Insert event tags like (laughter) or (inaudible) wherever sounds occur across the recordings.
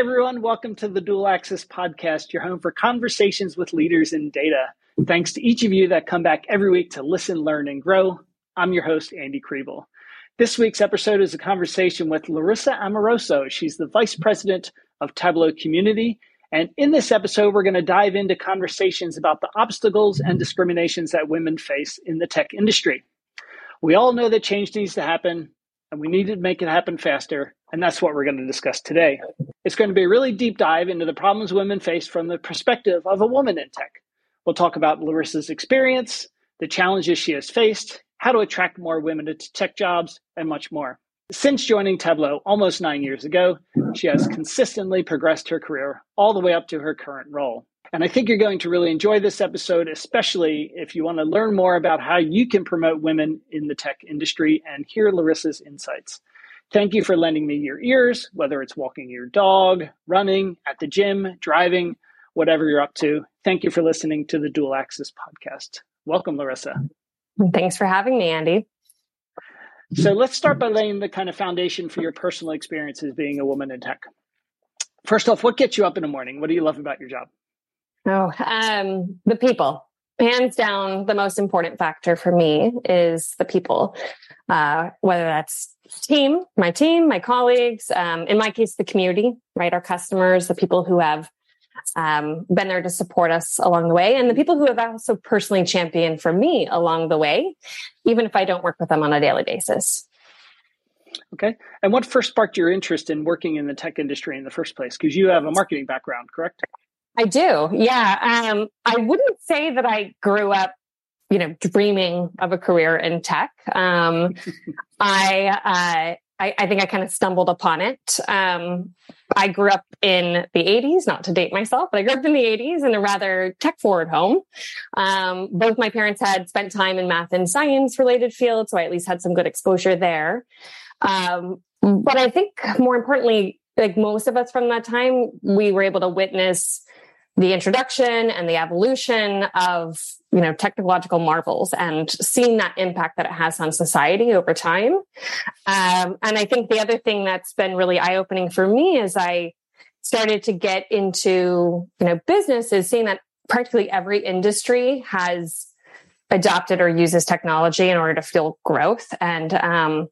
everyone. Welcome to the Dual Axis Podcast, your home for conversations with leaders in data. Thanks to each of you that come back every week to listen, learn, and grow. I'm your host, Andy Kriebel. This week's episode is a conversation with Larissa Amoroso. She's the Vice President of Tableau Community. And in this episode, we're going to dive into conversations about the obstacles and discriminations that women face in the tech industry. We all know that change needs to happen, and we need to make it happen faster. And that's what we're going to discuss today. It's going to be a really deep dive into the problems women face from the perspective of a woman in tech. We'll talk about Larissa's experience, the challenges she has faced, how to attract more women to tech jobs, and much more. Since joining Tableau almost nine years ago, she has consistently progressed her career all the way up to her current role. And I think you're going to really enjoy this episode, especially if you want to learn more about how you can promote women in the tech industry and hear Larissa's insights. Thank you for lending me your ears, whether it's walking your dog, running, at the gym, driving, whatever you're up to. Thank you for listening to the Dual Axis podcast. Welcome, Larissa. Thanks for having me, Andy. So let's start by laying the kind of foundation for your personal experiences being a woman in tech. First off, what gets you up in the morning? What do you love about your job? Oh, um, the people. Hands down, the most important factor for me is the people. Uh, whether that's team, my team, my colleagues, um, in my case, the community, right? Our customers, the people who have um, been there to support us along the way, and the people who have also personally championed for me along the way, even if I don't work with them on a daily basis. Okay. And what first sparked your interest in working in the tech industry in the first place? Because you have a marketing background, correct? I do. Yeah. Um, I wouldn't say that I grew up, you know, dreaming of a career in tech. Um, (laughs) I, uh, I, I, think I kind of stumbled upon it. Um, I grew up in the 80s, not to date myself, but I grew up in the 80s in a rather tech forward home. Um, both my parents had spent time in math and science related fields, so I at least had some good exposure there. Um, but I think more importantly, like most of us from that time, we were able to witness the introduction and the evolution of you know technological marvels and seeing that impact that it has on society over time. Um, and i think the other thing that's been really eye-opening for me as i started to get into you know business is seeing that practically every industry has adopted or uses technology in order to fuel growth. And um,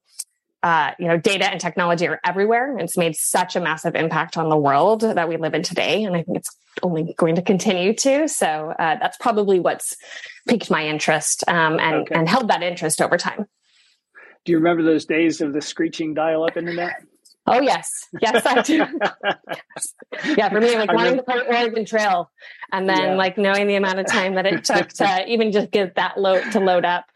uh, you know, data and technology are everywhere. It's made such a massive impact on the world that we live in today. And I think it's only going to continue to. So uh, that's probably what's piqued my interest um, and, okay. and held that interest over time. Do you remember those days of the screeching dial up internet? Oh yes, yes I do. (laughs) yeah, for me, like wanting to play Oregon Trail, and then yeah. like knowing the amount of time that it took to (laughs) even just get that load to load up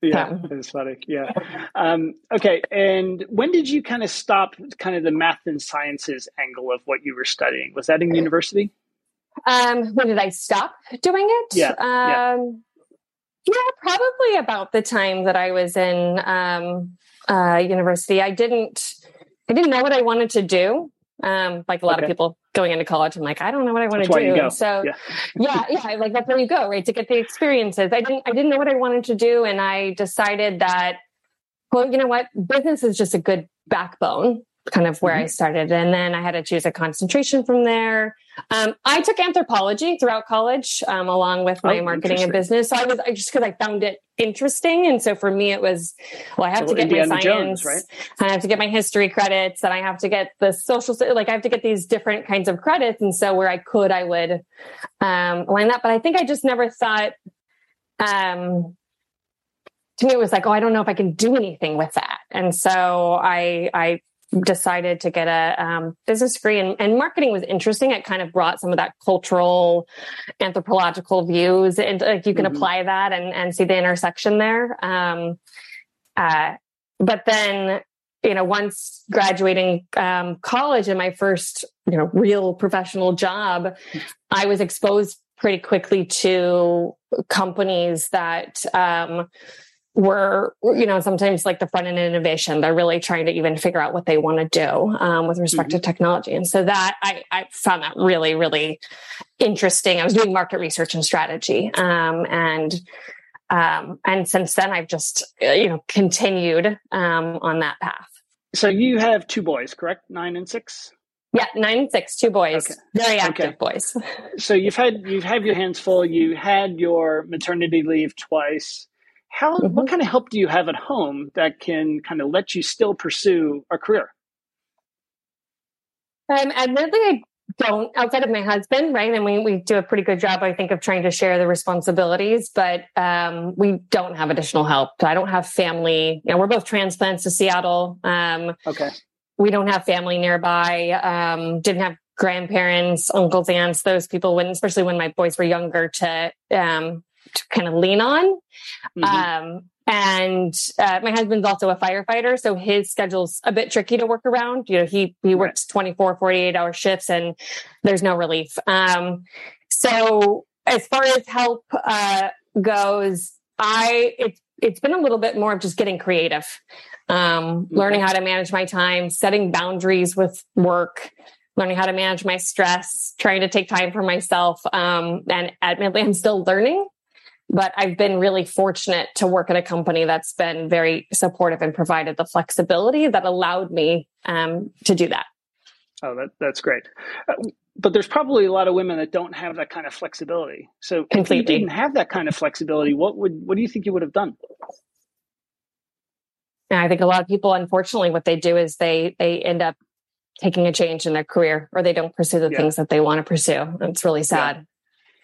yeah, it's funny. Yeah. Um, okay. And when did you kind of stop kind of the math and sciences angle of what you were studying? Was that in university? Um, when did I stop doing it? Yeah. Um, yeah. yeah, probably about the time that I was in um, uh, university. I didn't, I didn't know what I wanted to do. Um, like a lot okay. of people going into college, I'm like, I don't know what I want to do. And so yeah. (laughs) yeah, yeah, like that's where you go, right? To get the experiences. I didn't I didn't know what I wanted to do. And I decided that, well, you know what? Business is just a good backbone kind of where mm-hmm. I started. And then I had to choose a concentration from there. Um, I took anthropology throughout college, um, along with my oh, marketing and business. So I was I just because I found it interesting. And so for me, it was, well, I have so to get Indiana my science, Jones, right? I have to get my history credits and I have to get the social, like I have to get these different kinds of credits. And so where I could, I would, um, line that. But I think I just never thought, um, to me, it was like, oh, I don't know if I can do anything with that. And so I, I decided to get a um, business degree and, and, marketing was interesting it kind of brought some of that cultural anthropological views and like you can mm-hmm. apply that and, and see the intersection there um, uh, but then you know once graduating um, college and my first you know real professional job i was exposed pretty quickly to companies that um, were you know sometimes like the front end innovation they're really trying to even figure out what they want to do um, with respect mm-hmm. to technology and so that I, I, found that really really interesting i was doing market research and strategy um, and um, and since then i've just uh, you know continued um, on that path so you have two boys correct nine and six Yeah, nine and six, two boys, okay. very active okay. boys. so you've had you've had your hands full. You had your maternity leave twice. How mm-hmm. what kind of help do you have at home that can kind of let you still pursue a career? Um, admittedly, I don't outside of my husband, right? And we we do a pretty good job, I think, of trying to share the responsibilities, but um, we don't have additional help. I don't have family. You know, we're both transplants to Seattle. Um, okay. We don't have family nearby. Um, didn't have grandparents, uncles, aunts, those people when, especially when my boys were younger, to um, to kind of lean on. Mm-hmm. Um, and uh, my husband's also a firefighter so his schedule's a bit tricky to work around you know he he works 24 48 hour shifts and there's no relief um, so as far as help uh, goes i it's it's been a little bit more of just getting creative um, okay. learning how to manage my time setting boundaries with work learning how to manage my stress trying to take time for myself um, and admittedly i'm still learning but I've been really fortunate to work at a company that's been very supportive and provided the flexibility that allowed me um, to do that. Oh, that, that's great. Uh, but there's probably a lot of women that don't have that kind of flexibility. So Completely. if you didn't have that kind of flexibility, what would what do you think you would have done? And I think a lot of people, unfortunately, what they do is they they end up taking a change in their career or they don't pursue the yeah. things that they want to pursue. It's really sad.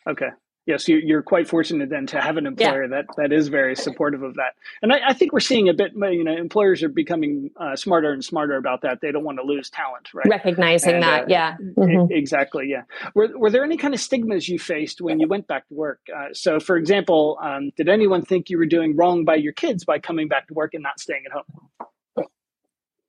Yeah. Okay yes, you're quite fortunate then to have an employer yeah. that that is very supportive of that. And I, I, think we're seeing a bit, you know, employers are becoming uh, smarter and smarter about that. They don't want to lose talent, right? Recognizing and, that, uh, yeah, mm-hmm. exactly, yeah. Were were there any kind of stigmas you faced when you went back to work? Uh, so, for example, um, did anyone think you were doing wrong by your kids by coming back to work and not staying at home?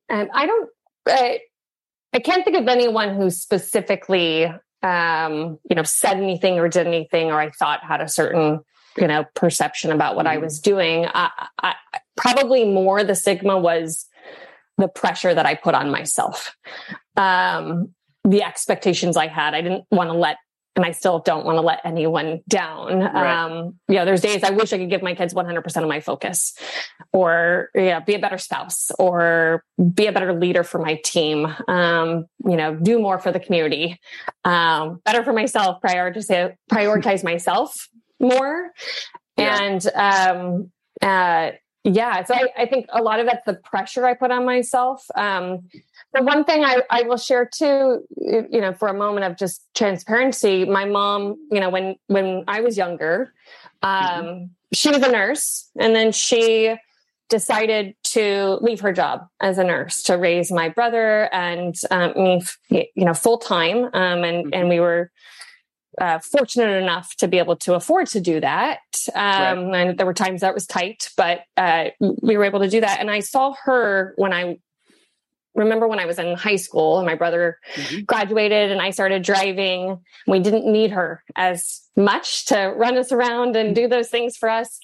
Um, I don't. I can't think of anyone who specifically um, you know, said anything or did anything, or I thought had a certain, you know, perception about what mm-hmm. I was doing. I, I, probably more the stigma was the pressure that I put on myself, um, the expectations I had. I didn't want to let and I still don't want to let anyone down. Right. Um, you know, there's days I wish I could give my kids 100% of my focus or, yeah, be a better spouse or be a better leader for my team. Um, you know, do more for the community. Um, better for myself, prioritize, prioritize myself more. Yeah. And, um, uh, yeah, so I, I, think a lot of that's the pressure I put on myself. Um, the one thing I, I will share too, you know, for a moment of just transparency, my mom, you know, when when I was younger, um, mm-hmm. she was a nurse, and then she decided to leave her job as a nurse to raise my brother and um, me, you know, full time, um, and mm-hmm. and we were uh, fortunate enough to be able to afford to do that. Um, right. And there were times that was tight, but uh, we were able to do that. And I saw her when I remember when I was in high school and my brother mm-hmm. graduated and I started driving. We didn't need her as much to run us around and do those things for us.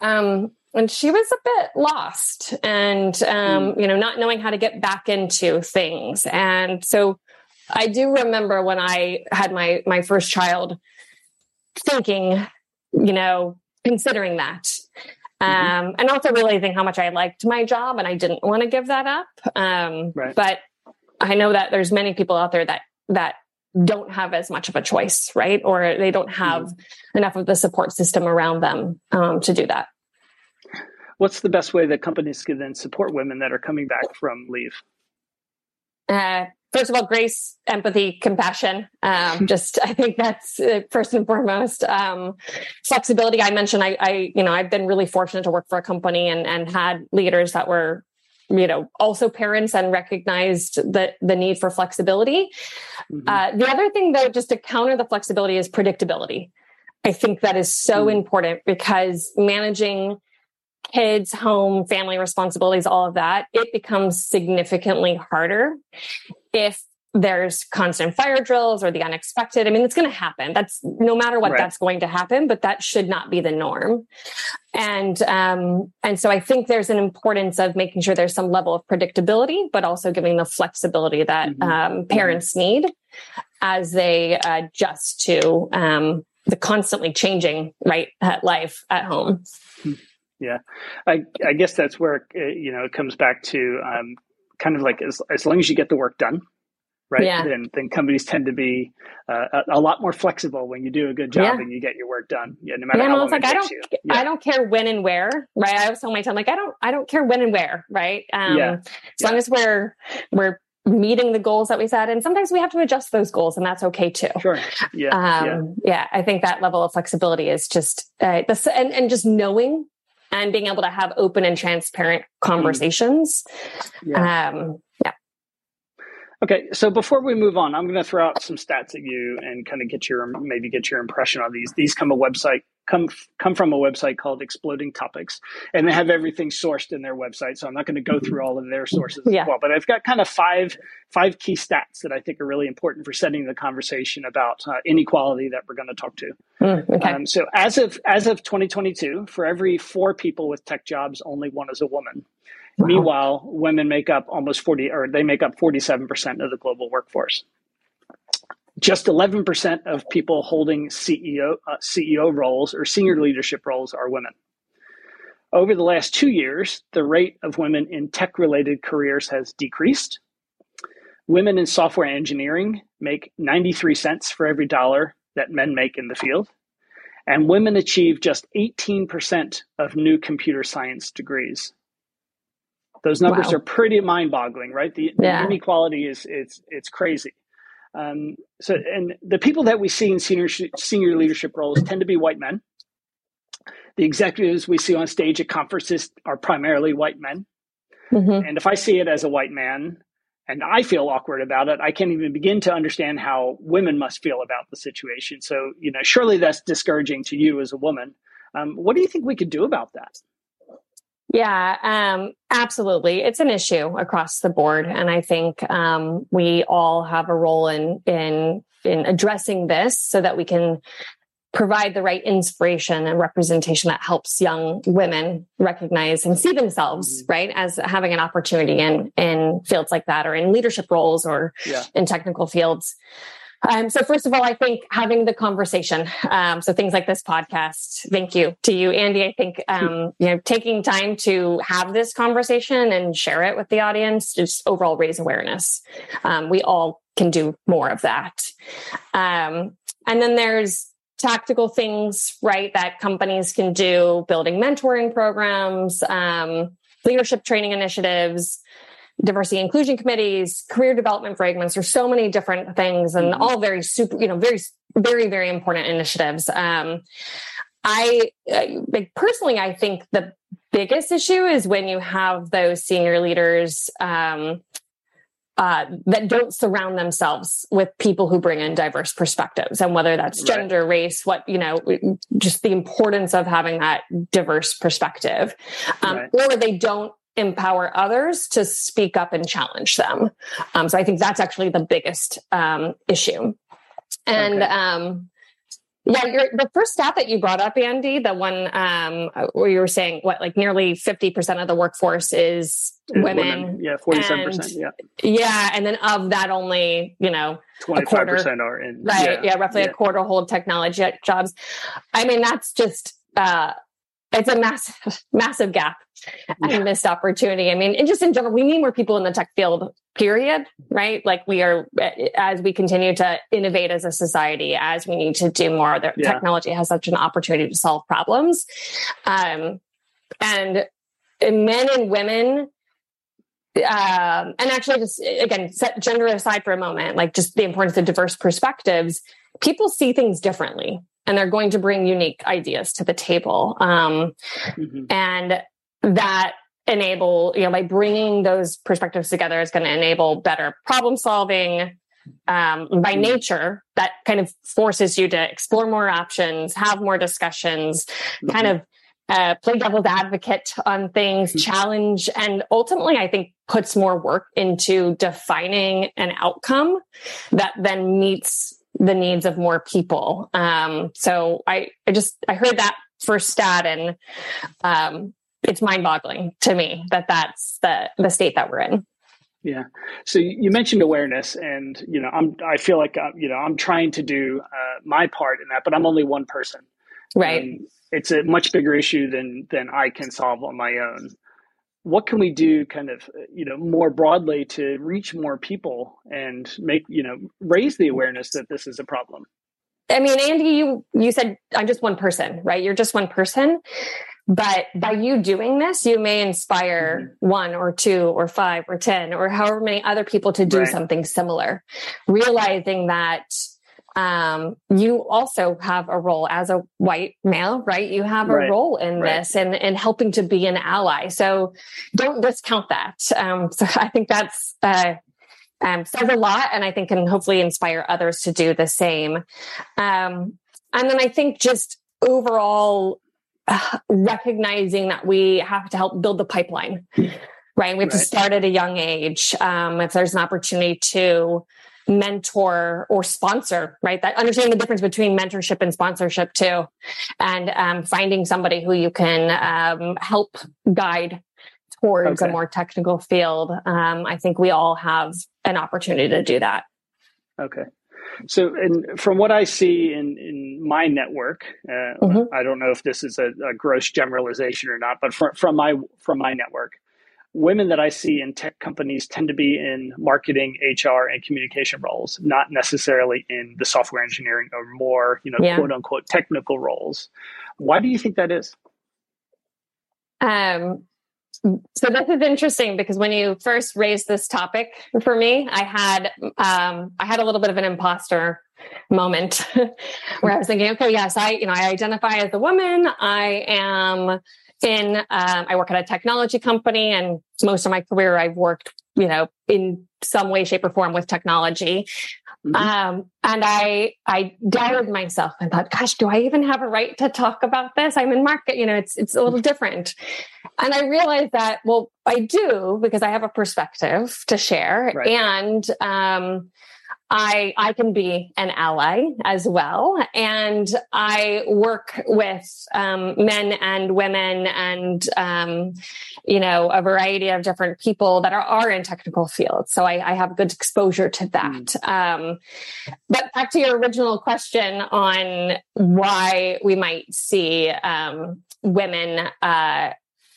Um, and she was a bit lost and, um, mm. you know, not knowing how to get back into things. And so I do remember when I had my my first child thinking, you know, considering that. Mm-hmm. Um, and also realizing how much I liked my job and I didn't want to give that up. Um, right. but I know that there's many people out there that that don't have as much of a choice, right? Or they don't have mm-hmm. enough of the support system around them um, to do that. What's the best way that companies can then support women that are coming back from leave? Uh, first of all, grace, empathy, compassion. Um, (laughs) just, I think that's uh, first and foremost. Um, flexibility. I mentioned, I, I, you know, I've been really fortunate to work for a company and, and had leaders that were, you know, also parents and recognized the, the need for flexibility. Mm-hmm. Uh, the other thing though, just to counter the flexibility is predictability. I think that is so mm-hmm. important because managing kids, home, family responsibilities, all of that, it becomes significantly harder if there's constant fire drills or the unexpected. I mean, it's going to happen. That's no matter what, right. that's going to happen, but that should not be the norm. And, um, and so I think there's an importance of making sure there's some level of predictability, but also giving the flexibility that, mm-hmm. um, mm-hmm. parents need as they adjust to, um, the constantly changing, right, at life at home. Yeah, I, I guess that's where, uh, you know, it comes back to, um, kind of like as, as long as you get the work done, right? Yeah. Then, then companies tend to be uh, a, a, lot more flexible when you do a good job yeah. and you get your work done. Yeah, no matter yeah, how long like, it I don't, you. Yeah. I don't care when and where, right? I always tell my time, like, I don't, I don't care when and where, right? Um, yeah. As long as we're, we're meeting the goals that we set, and sometimes we have to adjust those goals, and that's okay too. Sure. Yeah. Um, yeah. yeah. I think that level of flexibility is just, uh, the, and, and just knowing and being able to have open and transparent mm. conversations. Yeah. Um, Okay, so before we move on, I'm going to throw out some stats at you and kind of get your maybe get your impression on these. These come a website come come from a website called Exploding Topics, and they have everything sourced in their website. So I'm not going to go through all of their sources yeah. as well, but I've got kind of five five key stats that I think are really important for setting the conversation about uh, inequality that we're going to talk to. Mm, okay. Um, so as of as of 2022, for every four people with tech jobs, only one is a woman. Wow. Meanwhile, women make up almost 40, or they make up 47% of the global workforce. Just 11% of people holding CEO, uh, CEO roles or senior leadership roles are women. Over the last two years, the rate of women in tech related careers has decreased. Women in software engineering make 93 cents for every dollar that men make in the field. And women achieve just 18% of new computer science degrees. Those numbers wow. are pretty mind-boggling, right? The, the yeah. inequality is it's it's crazy. Um, so, and the people that we see in senior senior leadership roles tend to be white men. The executives we see on stage at conferences are primarily white men. Mm-hmm. And if I see it as a white man and I feel awkward about it, I can't even begin to understand how women must feel about the situation. So, you know, surely that's discouraging to you as a woman. Um, what do you think we could do about that? Yeah, um, absolutely. It's an issue across the board, and I think um, we all have a role in in in addressing this so that we can provide the right inspiration and representation that helps young women recognize and see themselves mm-hmm. right as having an opportunity in in fields like that or in leadership roles or yeah. in technical fields um, so first of all, I think having the conversation. Um, so things like this podcast. Thank you to you, Andy. I think um, you know taking time to have this conversation and share it with the audience just overall raise awareness. Um, we all can do more of that. Um, and then there's tactical things, right, that companies can do, building mentoring programs, um, leadership training initiatives diversity inclusion committees, career development fragments. There's so many different things and mm-hmm. all very super, you know, very, very, very important initiatives. Um, I like personally, I think the biggest issue is when you have those senior leaders um, uh, that don't surround themselves with people who bring in diverse perspectives, and whether that's gender, right. race, what you know, just the importance of having that diverse perspective, um, right. or they don't empower others to speak up and challenge them. Um, so I think that's actually the biggest um, issue. And okay. um, yeah, the first stat that you brought up, Andy, the one um, where you were saying what, like nearly fifty percent of the workforce is women. women. Yeah, forty-seven percent. Yeah, yeah, and then of that, only you know twenty-five percent are in. Right. Yeah, yeah roughly yeah. a quarter hold technology jobs. I mean, that's just uh, it's a massive, (laughs) massive gap and yeah. missed opportunity. I mean, and just in general, we need more people in the tech field, period, right? Like we are, as we continue to innovate as a society, as we need to do more, the yeah. technology has such an opportunity to solve problems. Um, and men and women, um, and actually just again, set gender aside for a moment, like just the importance of diverse perspectives, people see things differently and they're going to bring unique ideas to the table. Um, mm-hmm. And that enable, you know, by bringing those perspectives together is going to enable better problem solving. Um, by mm-hmm. nature, that kind of forces you to explore more options, have more discussions, mm-hmm. kind of uh, play devil's advocate on things, mm-hmm. challenge, and ultimately, I think puts more work into defining an outcome that then meets the needs of more people. Um, so I, I just, I heard that first stat and, um, it's mind boggling to me that that's the, the state that we're in. Yeah. So you mentioned awareness and, you know, I'm, I feel like, I'm, uh, you know, I'm trying to do uh, my part in that, but I'm only one person. Right. Um, it's a much bigger issue than, than I can solve on my own. What can we do kind of you know more broadly to reach more people and make you know raise the awareness that this is a problem i mean andy you you said i'm just one person right you're just one person but by you doing this you may inspire mm-hmm. one or two or five or ten or however many other people to do right. something similar realizing that um, you also have a role as a white male, right? You have a right. role in right. this and, and helping to be an ally. So don't discount that. Um, (laughs) so I think that's, uh, um, says a lot and I think can hopefully inspire others to do the same. Um, and then I think just overall uh, recognizing that we have to help build the pipeline, right? We have right. to start at a young age. Um, if there's an opportunity to, mentor or sponsor, right? That understanding the difference between mentorship and sponsorship too, and um, finding somebody who you can um, help guide towards okay. a more technical field. Um, I think we all have an opportunity to do that. Okay. So, and from what I see in, in my network, uh, mm-hmm. I don't know if this is a, a gross generalization or not, but from, from my from my network, women that I see in tech companies tend to be in marketing, HR, and communication roles, not necessarily in the software engineering or more, you know, yeah. quote unquote technical roles. Why do you think that is? Um, so this is interesting because when you first raised this topic for me, I had um, I had a little bit of an imposter moment (laughs) where I was thinking, okay, yes, I you know I identify as a woman. I am in um, i work at a technology company and most of my career i've worked you know in some way shape or form with technology. Mm-hmm. um, and i i doubted myself. And thought gosh do i even have a right to talk about this? I'm in market you know it's it's a little different. And i realized that well i do because i have a perspective to share right. and um, I, I can be an ally as well. And I work with um, men and women and, um, you know, a variety of different people that are, are in technical fields. So I, I have good exposure to that. Mm. Um, but back to your original question on why we might see um, women uh,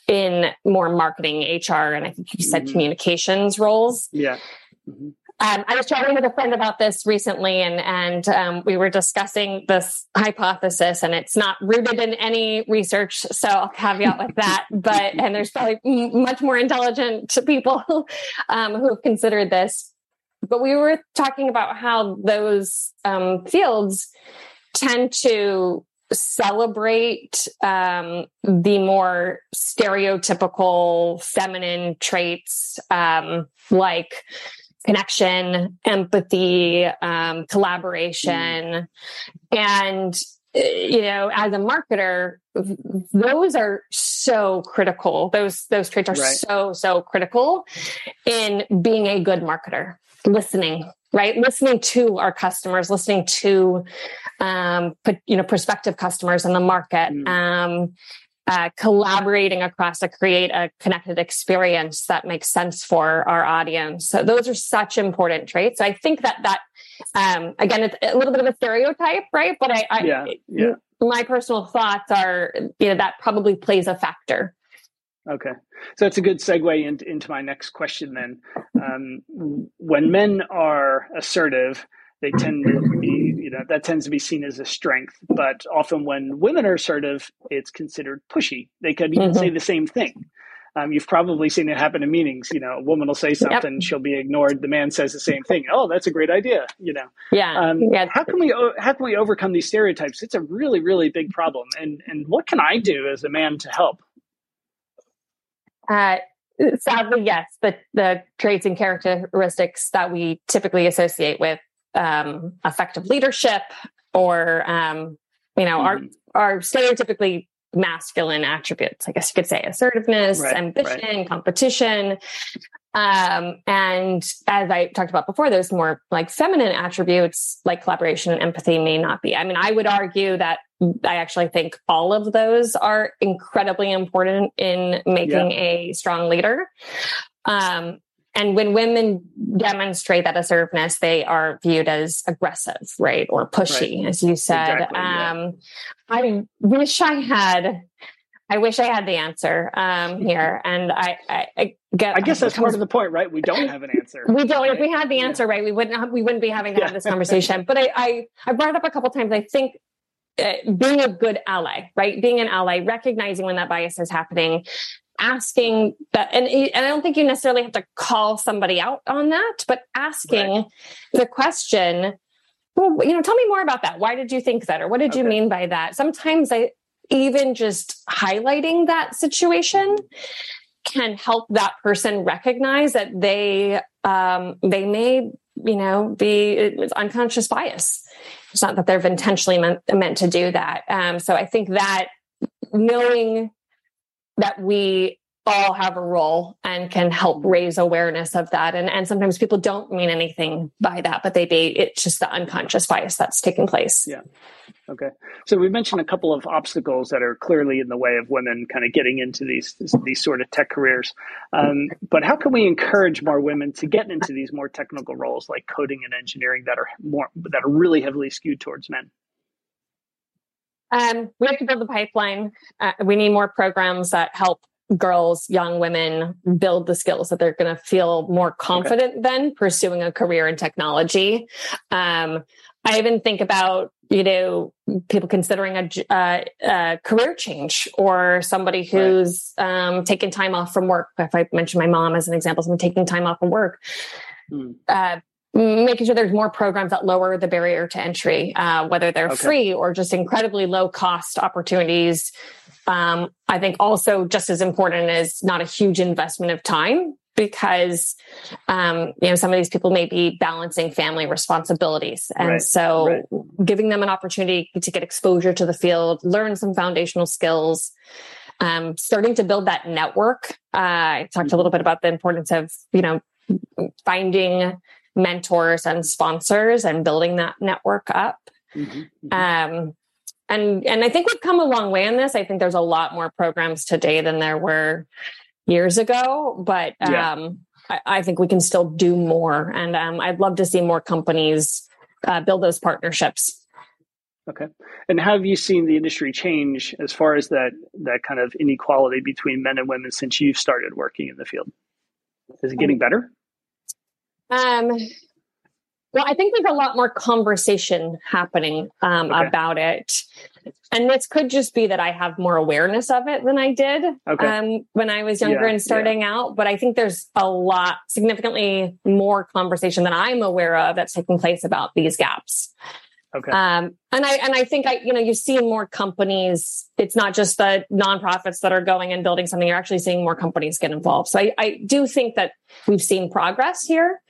in more marketing, HR, and I think you said mm-hmm. communications roles. Yeah. Mm-hmm. Um, I was chatting with a friend about this recently, and and um, we were discussing this hypothesis, and it's not rooted in any research, so I'll caveat with that. (laughs) But and there's probably much more intelligent people um, who have considered this. But we were talking about how those um, fields tend to celebrate um, the more stereotypical feminine traits um, like connection, empathy, um, collaboration. Mm. And, uh, you know, as a marketer, those are so critical. Those, those traits are right. so, so critical in being a good marketer, listening, right? Listening to our customers, listening to, um, you know, prospective customers in the market, mm. um, uh, collaborating across to create a connected experience that makes sense for our audience. So those are such important traits. So I think that that um, again, it's a little bit of a stereotype, right? But I, I yeah, yeah. my personal thoughts are, you know, that probably plays a factor. Okay, so that's a good segue into, into my next question. Then, um, when men are assertive, they tend to be you know that tends to be seen as a strength but often when women are assertive it's considered pushy. They could even mm-hmm. say the same thing. Um, you've probably seen it happen in meetings you know a woman will say something yep. she'll be ignored the man says the same thing. Oh that's a great idea you know. Yeah, um, yeah. how can we how can we overcome these stereotypes? It's a really really big problem and and what can i do as a man to help? Uh, sadly yes the the traits and characteristics that we typically associate with um, effective leadership or um, you know mm-hmm. are are stereotypically masculine attributes i guess you could say assertiveness right, ambition right. competition um, and as i talked about before there's more like feminine attributes like collaboration and empathy may not be i mean i would argue that i actually think all of those are incredibly important in making yeah. a strong leader um, and when women demonstrate that assertiveness, they are viewed as aggressive, right? Or pushy, right. as you said. Exactly, um, yeah. I wish I had I wish I had the answer um, here, (laughs) and I, I, I get. I guess that's part of the point, right? We don't have an answer. (laughs) We don't. Right? If we had the answer, yeah. right, we wouldn't. Have, we wouldn't be having to have this conversation. but I, I, I brought up a couple times. I think uh, being a good ally, right? Being an ally, recognizing when that bias is happening, asking that, and, and I don't think you necessarily have to call somebody out on that, but asking right. the question, well, you know, tell me more about that. Why did you think that? Or what did okay. you mean by that? Sometimes I, even just highlighting that situation can help that person recognize that they um, they may you know be it's unconscious bias it's not that they've intentionally meant, meant to do that um, so i think that knowing that we all have a role and can help raise awareness of that and and sometimes people don't mean anything by that but they be it's just the unconscious bias that's taking place yeah Okay. So we mentioned a couple of obstacles that are clearly in the way of women kind of getting into these these sort of tech careers. Um, but how can we encourage more women to get into these more technical roles like coding and engineering that are more that are really heavily skewed towards men? Um, we have to build the pipeline. Uh, we need more programs that help girls, young women build the skills that they're going to feel more confident okay. then pursuing a career in technology. Um, I even think about you know people considering a, uh, a career change or somebody who's right. um, taking time off from work. If I mention my mom as an example, someone taking time off from work. Mm. Uh, making sure there's more programs that lower the barrier to entry, uh, whether they're okay. free or just incredibly low cost opportunities. Um, I think also just as important is not a huge investment of time because um, you know some of these people may be balancing family responsibilities and right, so right. giving them an opportunity to get exposure to the field learn some foundational skills um, starting to build that network uh, i talked a little bit about the importance of you know finding mentors and sponsors and building that network up mm-hmm, mm-hmm. Um, and and i think we've come a long way in this i think there's a lot more programs today than there were years ago, but yeah. um, I, I, think we can still do more. And um, I'd love to see more companies uh, build those partnerships. Okay. And how have you seen the industry change as far as that that kind of inequality between men and women since you've started working in the field? Is it getting better? Um, well, I think there's a lot more conversation happening um, okay. about it. And this could just be that I have more awareness of it than I did okay. um, when I was younger yeah, and starting yeah. out. But I think there's a lot, significantly more conversation than I'm aware of that's taking place about these gaps. Okay. Um, and I and I think I you know you see more companies. It's not just the nonprofits that are going and building something. You're actually seeing more companies get involved. So I, I do think that we've seen progress here.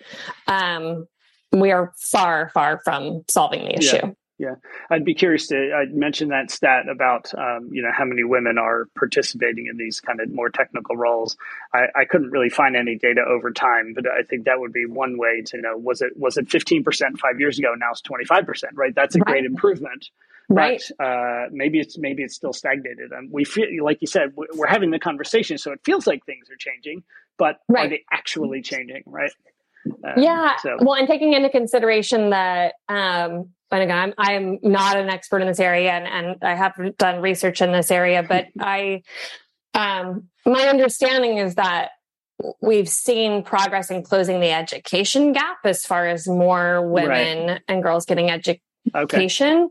Um, we are far, far from solving the issue. Yeah. Yeah, I'd be curious to. I mentioned that stat about um, you know how many women are participating in these kind of more technical roles. I, I, couldn't really find any data over time, but I think that would be one way to know was it was it fifteen percent five years ago? Now it's twenty five percent. Right, that's a right. great improvement. Right. But, uh, maybe it's maybe it's still stagnated. And we feel like you said we're having the conversation, so it feels like things are changing, but right. are they actually changing? Right. Um, yeah. So. Well, and taking into consideration that, um, and again, I'm, I'm not an expert in this area and, and I haven't done research in this area, but (laughs) I, um, my understanding is that we've seen progress in closing the education gap as far as more women right. and girls getting education, okay.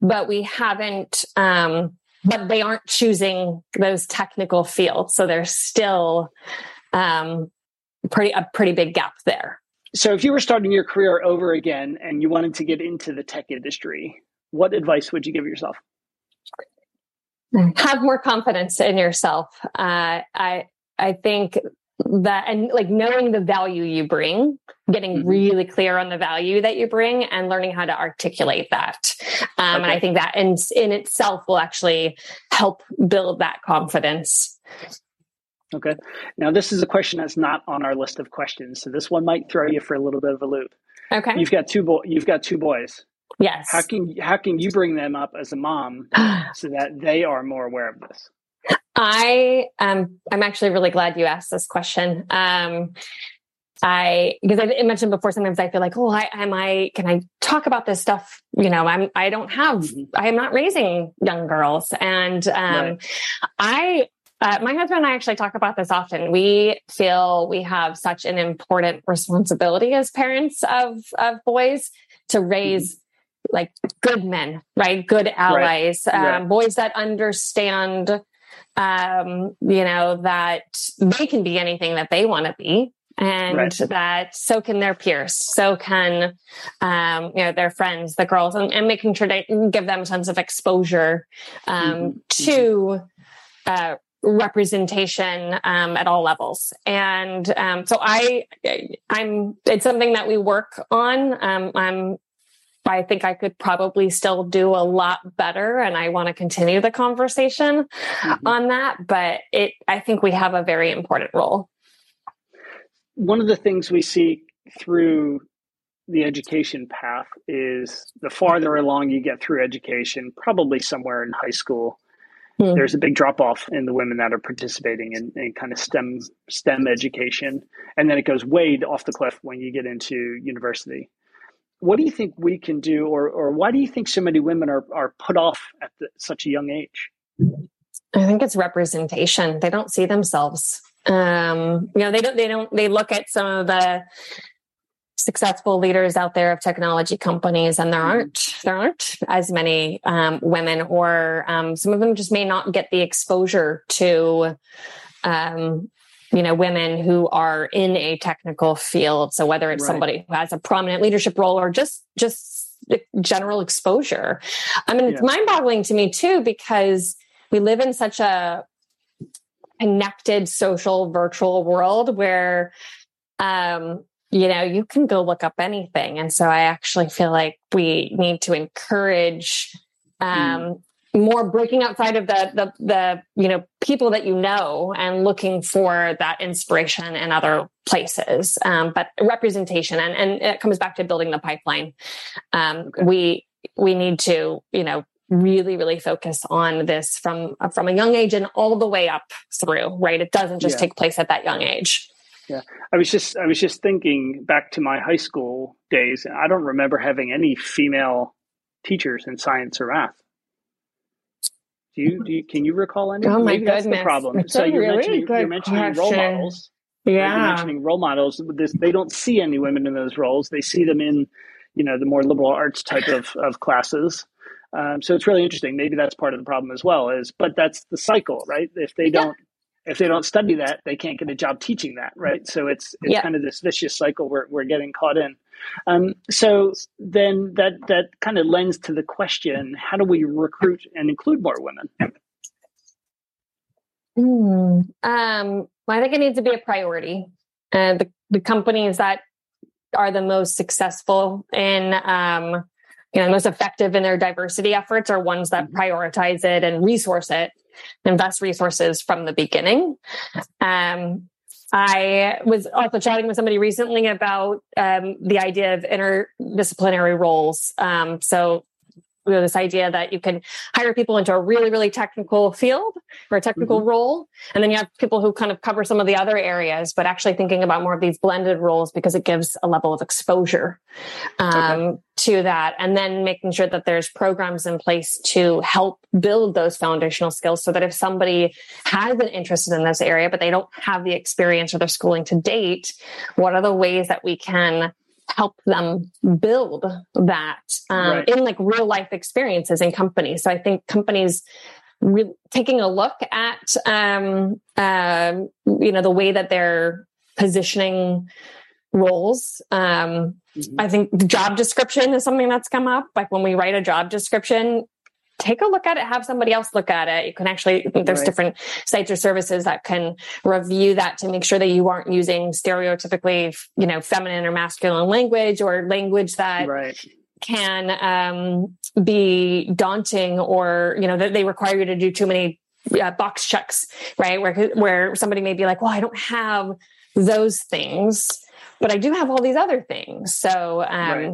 but we haven't, um, but they aren't choosing those technical fields. So they're still, um, pretty a pretty big gap there. So if you were starting your career over again and you wanted to get into the tech industry, what advice would you give yourself? Have more confidence in yourself. Uh, I I think that and like knowing the value you bring getting mm-hmm. really clear on the value that you bring and learning how to articulate that um, okay. and i think that in, in itself will actually help build that confidence Okay. Now, this is a question that's not on our list of questions, so this one might throw you for a little bit of a loop. Okay. You've got two bo- You've got two boys. Yes. How can how can you bring them up as a mom (sighs) so that they are more aware of this? I um I'm actually really glad you asked this question. Um, I because I mentioned before, sometimes I feel like, oh, I am I can I talk about this stuff? You know, I'm I don't have mm-hmm. I am not raising young girls, and um, right. I uh, my husband and I actually talk about this often. We feel we have such an important responsibility as parents of of boys to raise mm-hmm. like good men, right? Good allies, right. Um, right. boys that understand, um, you know, that they can be anything that they want to be and right. that so can their peers so can um, you know their friends the girls and, and, making sure to give them a sense of exposure um, mm-hmm. to uh, representation um, at all levels and um, so i i'm it's something that we work on um, i'm I think I could probably still do a lot better and I want to continue the conversation mm-hmm. on that. But it, I think we have a very important role one of the things we see through the education path is the farther along you get through education, probably somewhere in high school, mm. there's a big drop off in the women that are participating in, in, kind of STEM STEM education, and then it goes way off the cliff when you get into university. What do you think we can do, or or why do you think so many women are are put off at the, such a young age? I think it's representation. They don't see themselves um, you know, they don't, they don't, they look at some of the successful leaders out there of technology companies and there mm-hmm. aren't, there aren't as many, um, women or, um, some of them just may not get the exposure to, um, you know, women who are in a technical field. So whether it's right. somebody who has a prominent leadership role or just, just general exposure. I mean, yeah. it's mind boggling to me too, because we live in such a connected social virtual world where um you know you can go look up anything and so i actually feel like we need to encourage um mm. more breaking outside of the the the you know people that you know and looking for that inspiration in other places um but representation and and it comes back to building the pipeline um okay. we we need to you know really really focus on this from from a young age and all the way up through right it doesn't just yeah. take place at that young age yeah. I was just i was just thinking back to my high school days i don't remember having any female teachers in science or math. Do you, do you can you recall any? Oh my Maybe goodness that's the problem. It's so you're really mentioning, you're mentioning role models. Yeah. you're mentioning role models. This, they don't see any women in those roles. They see them in you know the more liberal arts type of, of classes. Um, so it's really interesting. Maybe that's part of the problem as well. Is but that's the cycle, right? If they don't if they don't study that, they can't get a job teaching that, right? So it's it's kind of this vicious cycle we're we're getting caught in. Um, so then that that kind of lends to the question: How do we recruit and include more women? Mm, um, well, I think it needs to be a priority. And uh, the, the companies that are the most successful in um, you know, most effective in their diversity efforts are ones that mm-hmm. prioritize it and resource it, invest resources from the beginning. Um, I was also chatting with somebody recently about um, the idea of interdisciplinary roles. Um, so you know, this idea that you can hire people into a really, really technical field or a technical mm-hmm. role. And then you have people who kind of cover some of the other areas, but actually thinking about more of these blended roles because it gives a level of exposure um, okay. to that. And then making sure that there's programs in place to help build those foundational skills so that if somebody has an interest in this area, but they don't have the experience or their schooling to date, what are the ways that we can help them build that um, right. in like real life experiences in companies. So I think companies re- taking a look at um, uh, you know the way that they're positioning roles. Um, mm-hmm. I think the job description is something that's come up. Like when we write a job description, take a look at it, have somebody else look at it. You can actually, there's right. different sites or services that can review that to make sure that you aren't using stereotypically, you know, feminine or masculine language or language that right. can um, be daunting or, you know, that they require you to do too many uh, box checks, right? Where, where somebody may be like, well, I don't have those things, but I do have all these other things. So, um, right.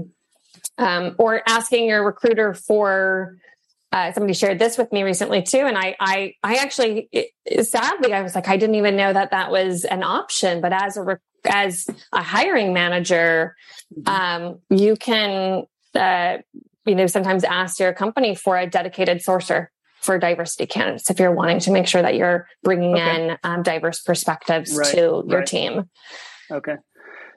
um, or asking your recruiter for uh, somebody shared this with me recently too, and I, I, I actually, it, sadly, I was like, I didn't even know that that was an option. But as a as a hiring manager, mm-hmm. um, you can, uh, you know, sometimes ask your company for a dedicated sourcer for diversity candidates if you're wanting to make sure that you're bringing okay. in um, diverse perspectives right, to your right. team. Okay.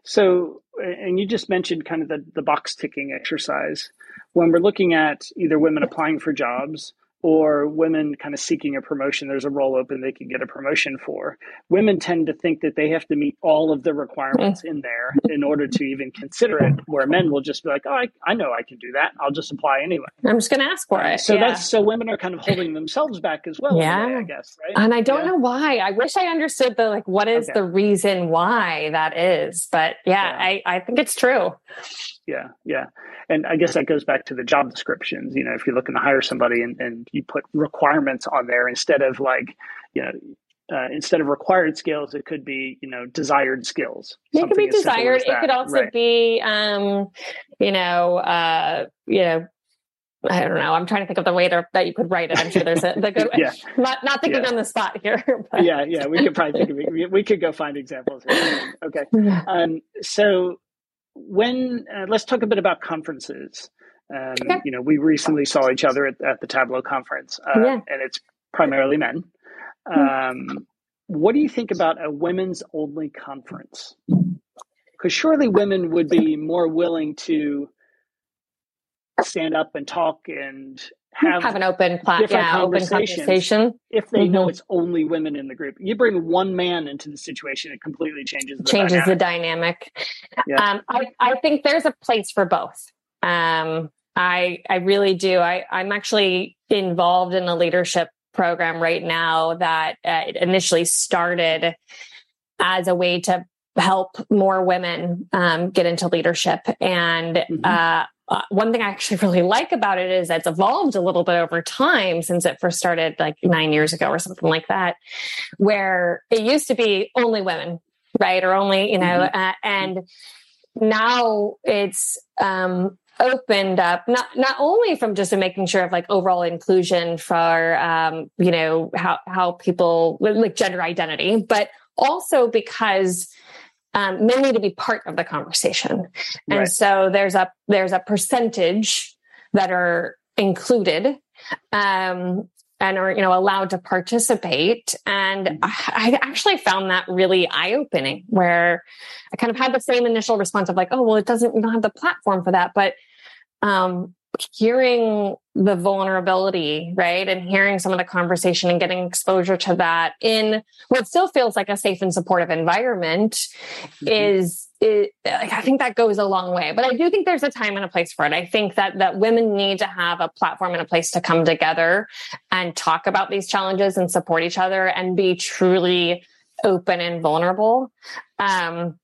So, and you just mentioned kind of the, the box ticking exercise. When we're looking at either women applying for jobs or women kind of seeking a promotion, there's a role open they can get a promotion for. Women tend to think that they have to meet all of the requirements mm. in there in order to even consider it, where men will just be like, oh, I, I know I can do that. I'll just apply anyway. I'm just going to ask for it. So yeah. that's so women are kind of holding themselves back as well. Yeah. Way, I guess. Right. And I don't yeah. know why. I wish I understood the like, what is okay. the reason why that is? But yeah, yeah, I, I think it's true. Yeah. Yeah and I guess that goes back to the job descriptions. You know, if you're looking to hire somebody and, and you put requirements on there instead of like, you know, uh, instead of required skills, it could be, you know, desired skills. It could be desired. It could also right. be, um, you know, uh, you know, I don't know. I'm trying to think of the way to, that you could write it. I'm sure there's a the good (laughs) yeah. Not not thinking yeah. on the spot here. (laughs) But. Yeah, yeah. We could probably think of it. We, we could go find examples. Here. (laughs) Okay. Um, so when uh, let's talk a bit about conferences. Um, okay. You know, we recently saw each other at, at the Tableau conference, uh, yeah. and it's primarily men. Hmm. Um, what do you think about a women's only conference? Because surely women would be more willing to stand up and talk and have, have an open plat- yeah, open conversation if they mm-hmm. know it's only women in the group. You bring one man into the situation, it completely changes the changes dynamic. the dynamic. Yeah. Um, I, I think there's a place for both. Um, I I really do. I I'm actually involved in a leadership program right now that uh, initially started as a way to help more women um, get into leadership and mm-hmm. uh, uh, one thing I actually really like about it is it's evolved a little bit over time since it first started like nine years ago or something like that, where it used to be only women, right? Or only, you know, mm-hmm. uh, and now it's, um, opened up not not only from just making sure of like overall inclusion for um you know how how people like gender identity but also because um, men need to be part of the conversation. And right. so there's a there's a percentage that are included um, and are you know allowed to participate. And mm-hmm. I, I actually found that really eye opening, where I kind of had the same initial response of like, oh well, it doesn't we don't have the platform for that, but um, hearing the vulnerability, right? And hearing some of the conversation and getting exposure to that in what still feels like a safe and supportive environment mm-hmm. is, it, like, I think that goes a long way. But I do think there's a time and a place for it. I think that, that women need to have a platform and a place to come together and talk about these challenges and support each other and be truly open and vulnerable. Um,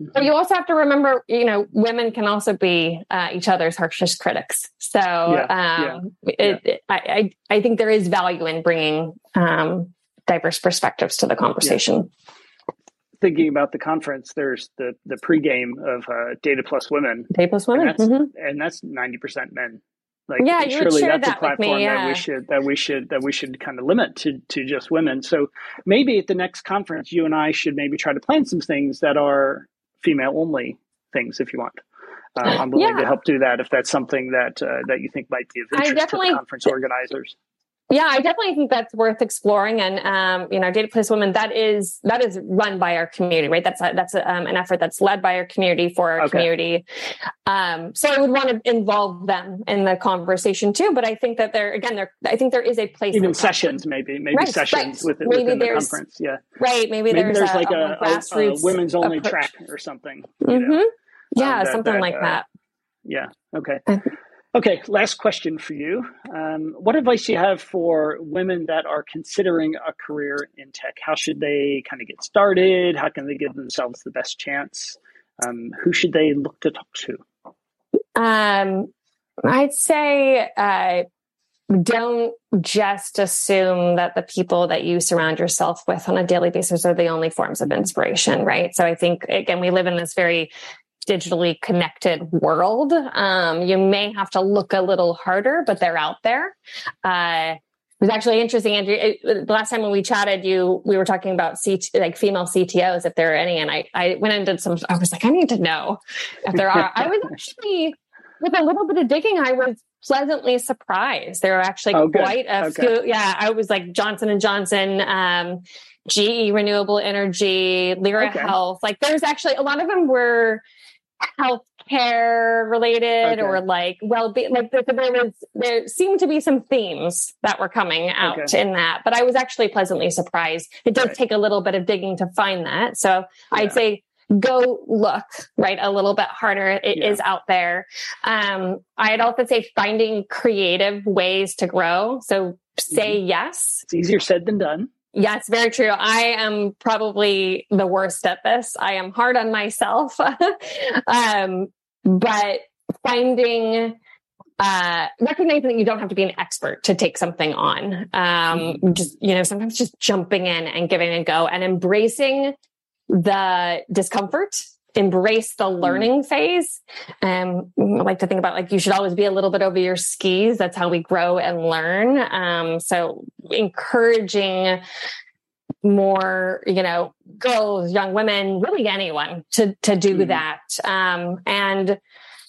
but you also have to remember, you know, women can also be uh, each other's harshest critics. So yeah, um, yeah, it, yeah. It, I, I think there is value in bringing um, diverse perspectives to the conversation. Thinking about the conference, there's the the pregame of uh, Data Plus Women. Data Plus Women, and that's, mm-hmm. 90% men. Like, yeah, surely that's that a platform me, yeah. that we should that we should that we should kind of limit to to just women. So maybe at the next conference, you and I should maybe try to plan some things that are female only things if you want. Uh, I'm willing yeah. to help do that if that's something that uh, that you think might be of interest to the conference organizers. Yeah, I definitely think that's worth exploring. And um, you know, Data Plus Women that is that is run by our community, right? That's a, that's a, um, an effort that's led by our community for our okay. community. Um, so I would want to involve them in the conversation too. But I think that there again, there I think there is a place even sessions, maybe maybe right, sessions right. with maybe within the conference. Yeah, right. Maybe, maybe there's, there's a, like a, a, a, women's only approach. track or something. Mm-hmm. Know, yeah, um, that, something that, like uh, that. Yeah. Okay. Okay, last question for you. Um, what advice do you have for women that are considering a career in tech? How should they kind of get started? How can they give themselves the best chance? Um, who should they look to talk to? Um, I'd say uh, don't just assume that the people that you surround yourself with on a daily basis are the only forms of inspiration, right? So I think, again, we live in this very digitally connected world. Um, you may have to look a little harder, but they're out there. Uh, it was actually interesting, Andrew. It, the last time when we chatted, you we were talking about CT, like female CTOs, if there are any, and I I went and did some. I was like, I need to know if there are. I was actually with a little bit of digging, I was pleasantly surprised. There are actually oh, quite a okay. few. Yeah, I was like Johnson and Johnson, um, GE Renewable Energy, Lyra okay. Health. Like, there's actually a lot of them were health care related okay. or like well-being like there, there, was there seemed to be some themes that were coming out okay. in that but i was actually pleasantly surprised it does right. take a little bit of digging to find that so yeah. i'd say go look right a little bit harder It yeah. is out there um i'd also say finding creative ways to grow so say mm-hmm. yes it's easier said than done Yes, very true. I am probably the worst at this. I am hard on myself. (laughs) um, but finding uh, recognizing that you don't have to be an expert to take something on. Um, just, you know, sometimes just jumping in and giving a go and embracing the discomfort, embrace the mm-hmm. learning phase. Um, I like to think about like you should always be a little bit over your skis. That's how we grow and learn. Um, so encouraging more, you know, girls, young women, really anyone to to do mm-hmm. that. Um, and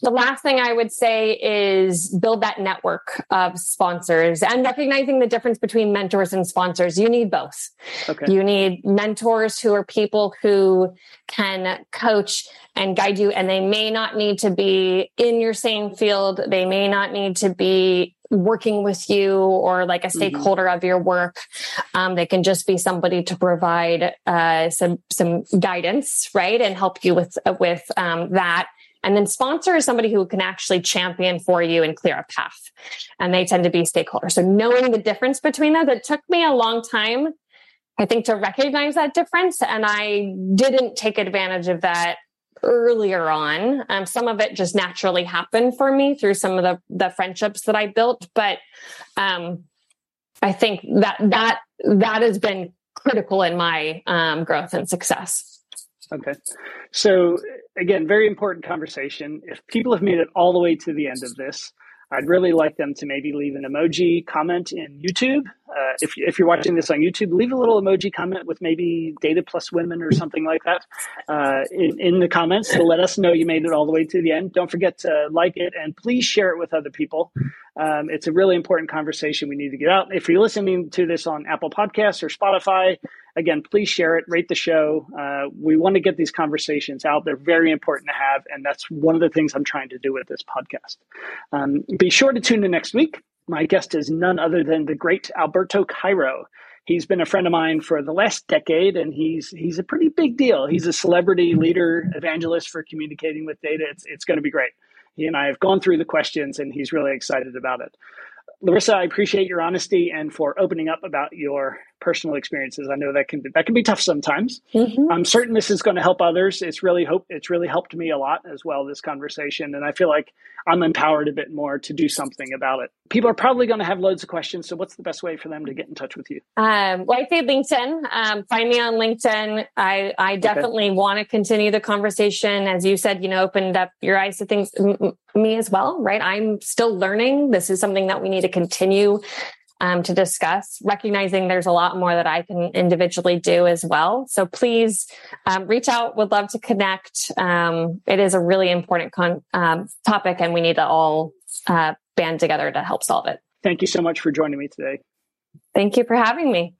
the last thing I would say is build that network of sponsors and recognizing the difference between mentors and sponsors. You need both. Okay. You need mentors who are people who can coach and guide you, and they may not need to be in your same field. They may not need to be working with you or like a mm-hmm. stakeholder mm-hmm. of your work. Um, they can just be somebody to provide uh, some some guidance, right, and help you with with um, that. And then sponsor is somebody who can actually champion for you and clear a path. And they tend to be stakeholders. So knowing the difference between those, it took me a long time, I think, to recognize that difference. And I didn't take advantage of that earlier on. Um, some of it just naturally happened for me through some of the, the friendships that I built. But um, I think that that that has been critical in my um, growth and success. Okay. So again, very important conversation. If people have made it all the way to the end of this, I'd really like them to maybe leave an emoji comment in YouTube. Uh, if, if you're watching this on YouTube, leave a little emoji comment with maybe data plus women or something like that uh, in, in the comments to let us know you made it all the way to the end. Don't forget to like it and please share it with other people. Um, it's a really important conversation we need to get out. If you're listening to this on Apple Podcasts or Spotify, again, please share it, rate the show. Uh, we want to get these conversations out. They're very important to have. And that's one of the things I'm trying to do with this podcast. Um, be sure to tune in next week. My guest is none other than the great Alberto Cairo. He's been a friend of mine for the last decade, and he's he's a pretty big deal. He's a celebrity leader, evangelist for communicating with data. It's it's going to be great. He and I have gone through the questions, and he's really excited about it. Larissa, I appreciate your honesty and for opening up about your personal experiences. I know that can be, that can be tough sometimes. Mm-hmm. I'm certain this is going to help others. It's really hope it's really helped me a lot as well this conversation, and I feel like I'm empowered a bit more to do something about it. People are probably going to have loads of questions. So, what's the best way for them to get in touch with you? Um, well, I say LinkedIn. Um, find me on LinkedIn. I I definitely okay. want to continue the conversation, as you said. You know, opened up your eyes to things. M- me as well, right? I'm still learning. This is something that we need to continue um, to discuss, recognizing there's a lot more that I can individually do as well. So please um, reach out. Would love to connect. Um, it is a really important con- um, topic, and we need to all uh, band together to help solve it. Thank you so much for joining me today. Thank you for having me.